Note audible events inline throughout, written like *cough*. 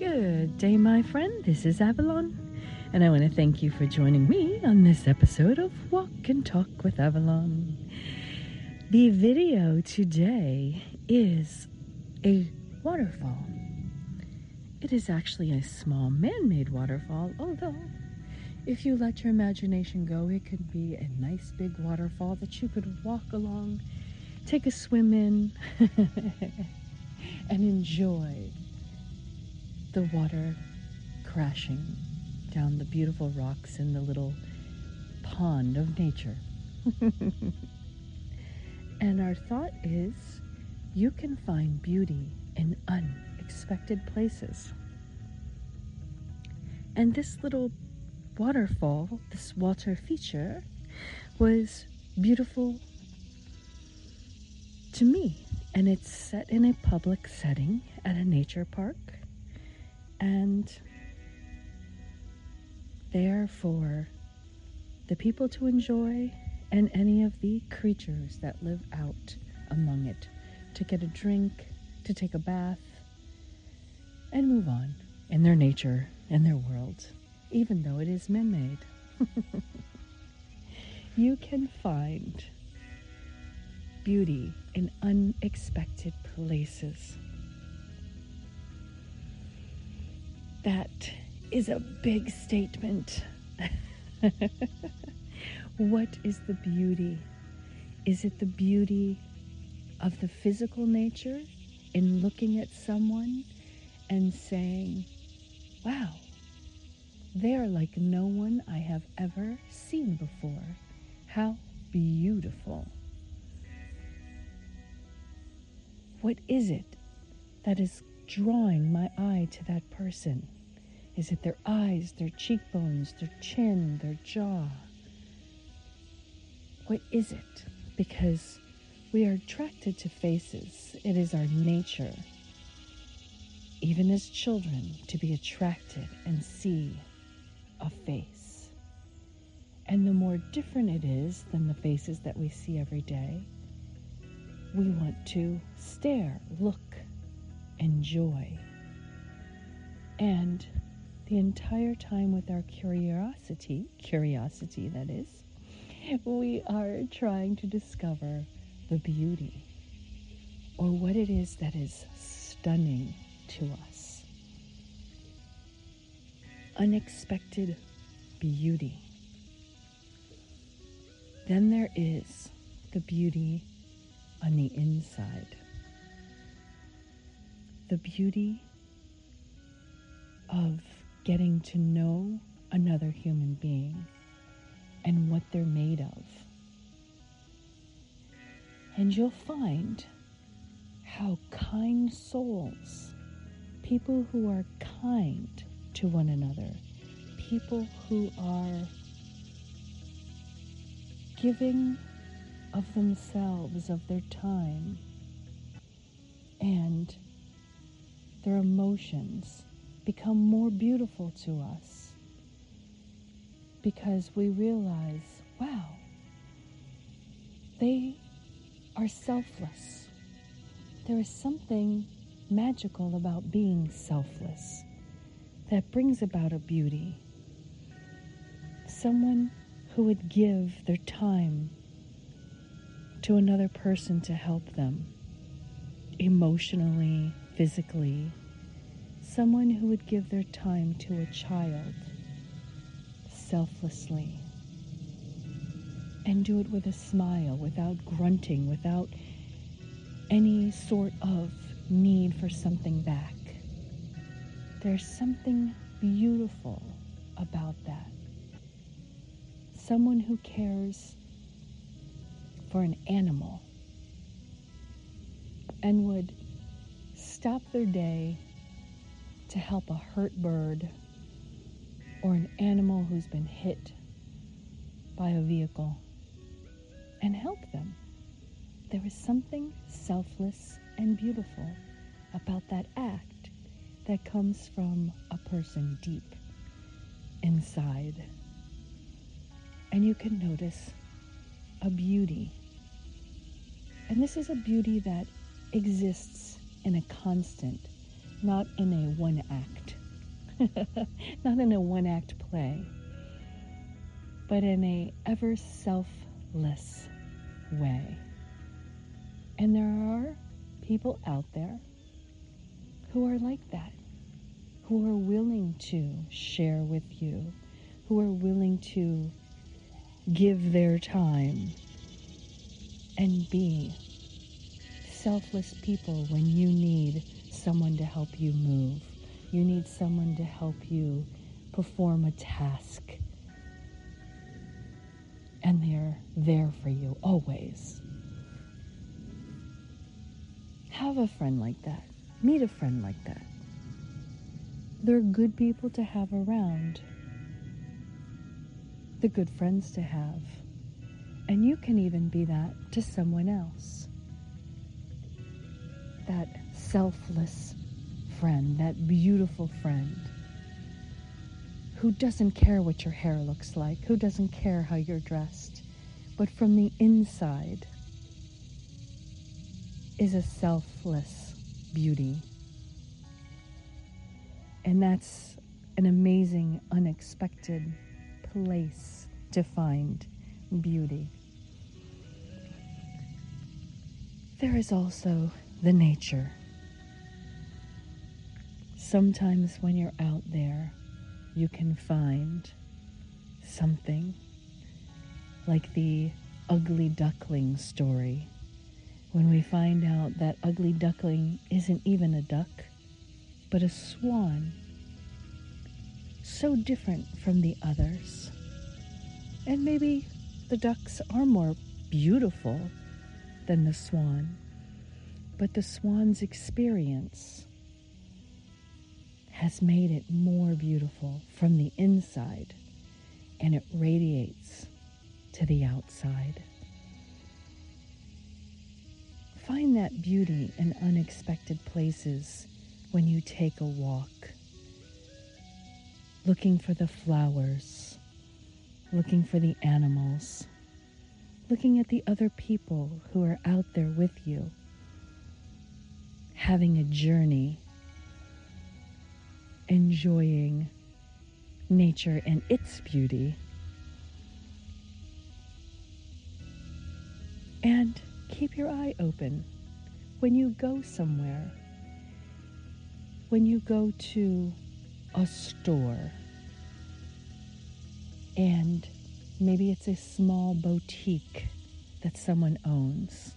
Good day, my friend. This is Avalon, and I want to thank you for joining me on this episode of Walk and Talk with Avalon. The video today is a waterfall. It is actually a small man made waterfall, although, if you let your imagination go, it could be a nice big waterfall that you could walk along, take a swim in, *laughs* and enjoy the water crashing down the beautiful rocks in the little pond of nature. *laughs* and our thought is you can find beauty in unexpected places. And this little waterfall, this water feature, was beautiful to me. And it's set in a public setting at a nature park and therefore, the people to enjoy and any of the creatures that live out among it to get a drink, to take a bath, and move on in their nature and their world, even though it is man made. *laughs* you can find beauty in unexpected places. That is a big statement. *laughs* what is the beauty? Is it the beauty of the physical nature in looking at someone and saying, wow, they are like no one I have ever seen before? How beautiful. What is it that is drawing my eye to that person? Is it their eyes, their cheekbones, their chin, their jaw? What is it? Because we are attracted to faces, it is our nature, even as children, to be attracted and see a face. And the more different it is than the faces that we see every day, we want to stare, look, enjoy. And the entire time with our curiosity, curiosity that is, we are trying to discover the beauty or what it is that is stunning to us. Unexpected beauty. Then there is the beauty on the inside the beauty of getting to know another human being and what they're made of. And you'll find how kind souls, people who are kind to one another, people who are giving of themselves, of their time, and their emotions become more beautiful to us because we realize, wow, they are selfless. There is something magical about being selfless that brings about a beauty. Someone who would give their time to another person to help them emotionally, physically, someone who would give their time to a child selflessly and do it with a smile, without grunting, without any sort of need for something back. There's something beautiful about that. Someone who cares for an animal and would stop their day to help a hurt bird or an animal who's been hit by a vehicle and help them. There is something selfless and beautiful about that act that comes from a person deep inside. And you can notice a beauty. And this is a beauty that exists in a constant, not in a one act, *laughs* not in a one act play, but in a ever selfless way. And there are people out there who are like that, who are willing to share with you, who are willing to give their time and be selfless people when you need someone to help you move. You need someone to help you perform a task. And they're there for you always. Have a friend like that. Meet a friend like that. They're good people to have around. The good friends to have. And you can even be that to someone else. That selfless friend, that beautiful friend who doesn't care what your hair looks like, who doesn't care how you're dressed, but from the inside is a selfless beauty. And that's an amazing, unexpected place to find beauty. There is also the nature. Sometimes when you're out there, you can find something like the ugly duckling story. When we find out that ugly duckling isn't even a duck, but a swan, so different from the others. And maybe the ducks are more beautiful than the swan, but the swan's experience has made it more beautiful from the inside and it radiates to the outside. Find that beauty in unexpected places when you take a walk, looking for the flowers, looking for the animals, looking at the other people who are out there with you, having a journey, enjoying nature and its beauty. And keep your eye open when you go somewhere. When you go to a store and maybe it's a small boutique that someone owns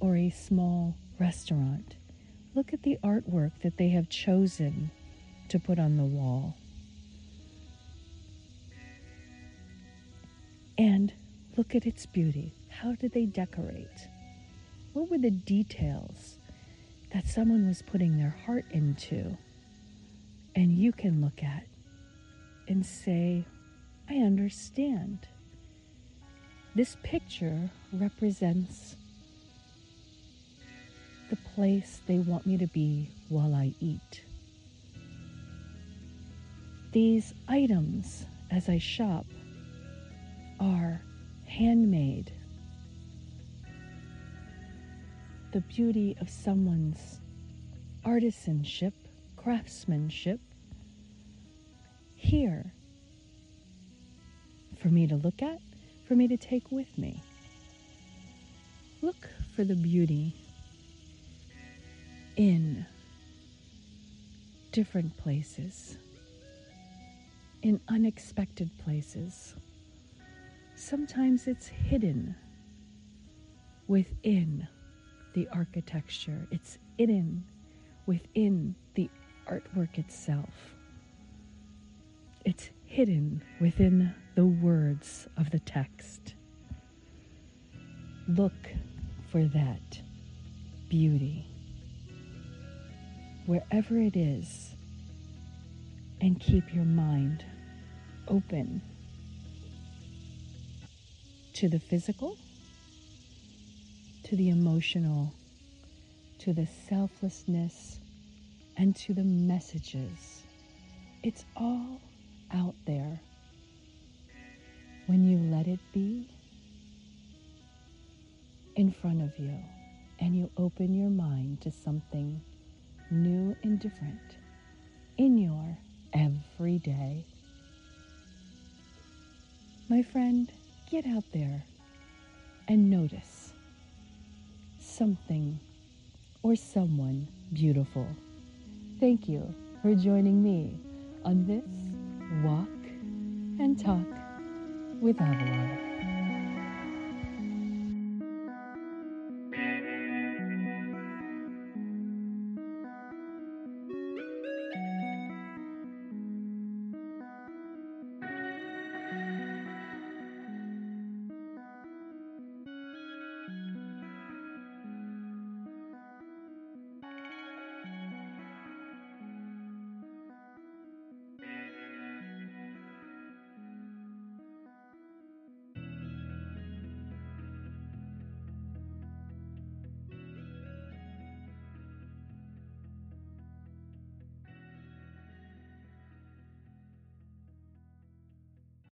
or a small restaurant, look at the artwork that they have chosen to put on the wall. And look at its beauty. How did they decorate? What were the details that someone was putting their heart into? And you can look at and say, I understand. This picture represents the place they want me to be while I eat. These items, as I shop, are handmade. The beauty of someone's artisanship, craftsmanship, here for me to look at, for me to take with me. Look for the beauty in different places, in unexpected places. Sometimes it's hidden within the architecture, it's hidden within the artwork itself. It's hidden within the words of the text. Look for that beauty wherever it is and keep your mind open to the physical, to the emotional, to the selflessness, and to the messages. It's all out there. When you let it be in front of you and you open your mind to something new and different in your everyday. My friend, get out there and notice something or someone beautiful. Thank you for joining me on this walk and talk with Avalon.